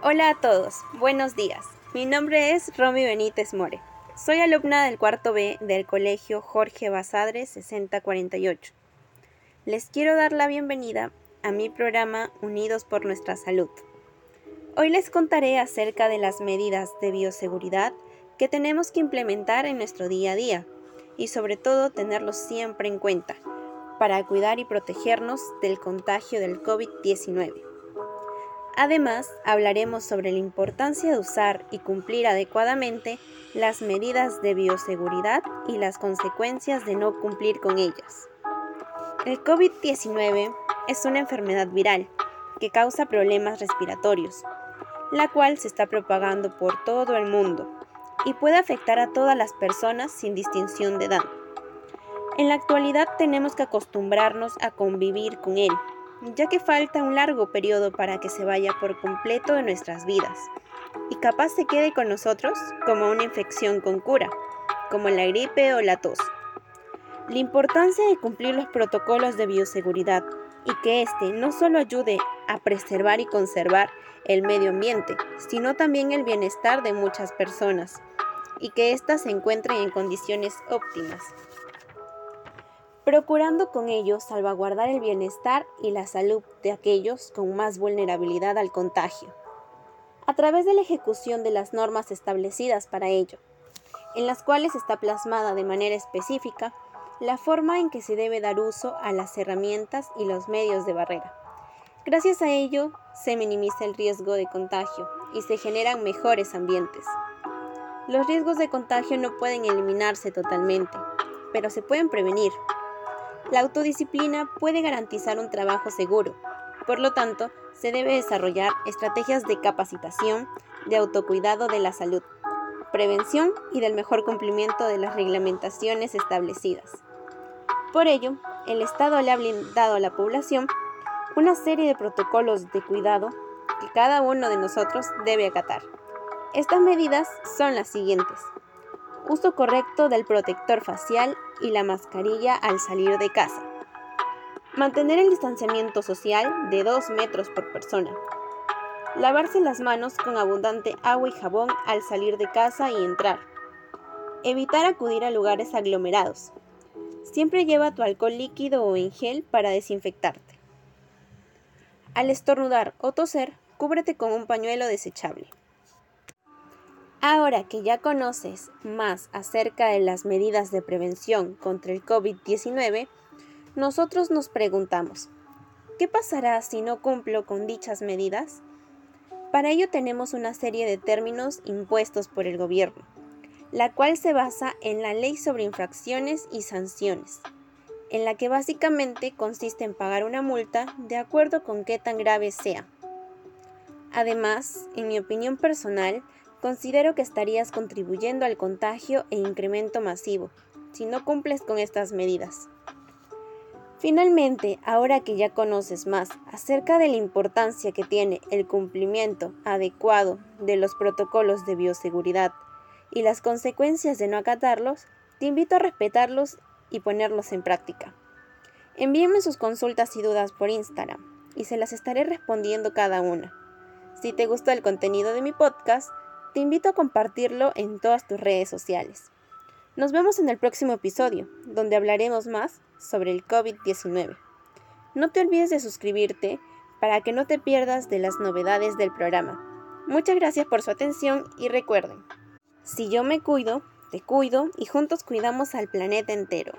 Hola a todos, buenos días. Mi nombre es Romy Benítez More. Soy alumna del cuarto B del Colegio Jorge Basadre 6048. Les quiero dar la bienvenida a mi programa Unidos por nuestra Salud. Hoy les contaré acerca de las medidas de bioseguridad que tenemos que implementar en nuestro día a día y sobre todo tenerlos siempre en cuenta para cuidar y protegernos del contagio del COVID-19. Además, hablaremos sobre la importancia de usar y cumplir adecuadamente las medidas de bioseguridad y las consecuencias de no cumplir con ellas. El COVID-19 es una enfermedad viral que causa problemas respiratorios, la cual se está propagando por todo el mundo y puede afectar a todas las personas sin distinción de edad. En la actualidad tenemos que acostumbrarnos a convivir con él ya que falta un largo periodo para que se vaya por completo de nuestras vidas y capaz se quede con nosotros como una infección con cura, como la gripe o la tos. La importancia de cumplir los protocolos de bioseguridad y que éste no solo ayude a preservar y conservar el medio ambiente, sino también el bienestar de muchas personas y que éstas se encuentren en condiciones óptimas procurando con ello salvaguardar el bienestar y la salud de aquellos con más vulnerabilidad al contagio, a través de la ejecución de las normas establecidas para ello, en las cuales está plasmada de manera específica la forma en que se debe dar uso a las herramientas y los medios de barrera. Gracias a ello se minimiza el riesgo de contagio y se generan mejores ambientes. Los riesgos de contagio no pueden eliminarse totalmente, pero se pueden prevenir la autodisciplina puede garantizar un trabajo seguro. Por lo tanto, se debe desarrollar estrategias de capacitación, de autocuidado de la salud, prevención y del mejor cumplimiento de las reglamentaciones establecidas. Por ello, el Estado le ha blindado a la población una serie de protocolos de cuidado que cada uno de nosotros debe acatar. Estas medidas son las siguientes uso correcto del protector facial y la mascarilla al salir de casa. Mantener el distanciamiento social de 2 metros por persona. Lavarse las manos con abundante agua y jabón al salir de casa y entrar. Evitar acudir a lugares aglomerados. Siempre lleva tu alcohol líquido o en gel para desinfectarte. Al estornudar o toser, cúbrete con un pañuelo desechable. Ahora que ya conoces más acerca de las medidas de prevención contra el COVID-19, nosotros nos preguntamos, ¿qué pasará si no cumplo con dichas medidas? Para ello tenemos una serie de términos impuestos por el gobierno, la cual se basa en la ley sobre infracciones y sanciones, en la que básicamente consiste en pagar una multa de acuerdo con qué tan grave sea. Además, en mi opinión personal, considero que estarías contribuyendo al contagio e incremento masivo si no cumples con estas medidas. Finalmente, ahora que ya conoces más acerca de la importancia que tiene el cumplimiento adecuado de los protocolos de bioseguridad y las consecuencias de no acatarlos, te invito a respetarlos y ponerlos en práctica. Envíenme sus consultas y dudas por Instagram y se las estaré respondiendo cada una. Si te gustó el contenido de mi podcast, te invito a compartirlo en todas tus redes sociales. Nos vemos en el próximo episodio, donde hablaremos más sobre el COVID-19. No te olvides de suscribirte para que no te pierdas de las novedades del programa. Muchas gracias por su atención y recuerden, si yo me cuido, te cuido y juntos cuidamos al planeta entero.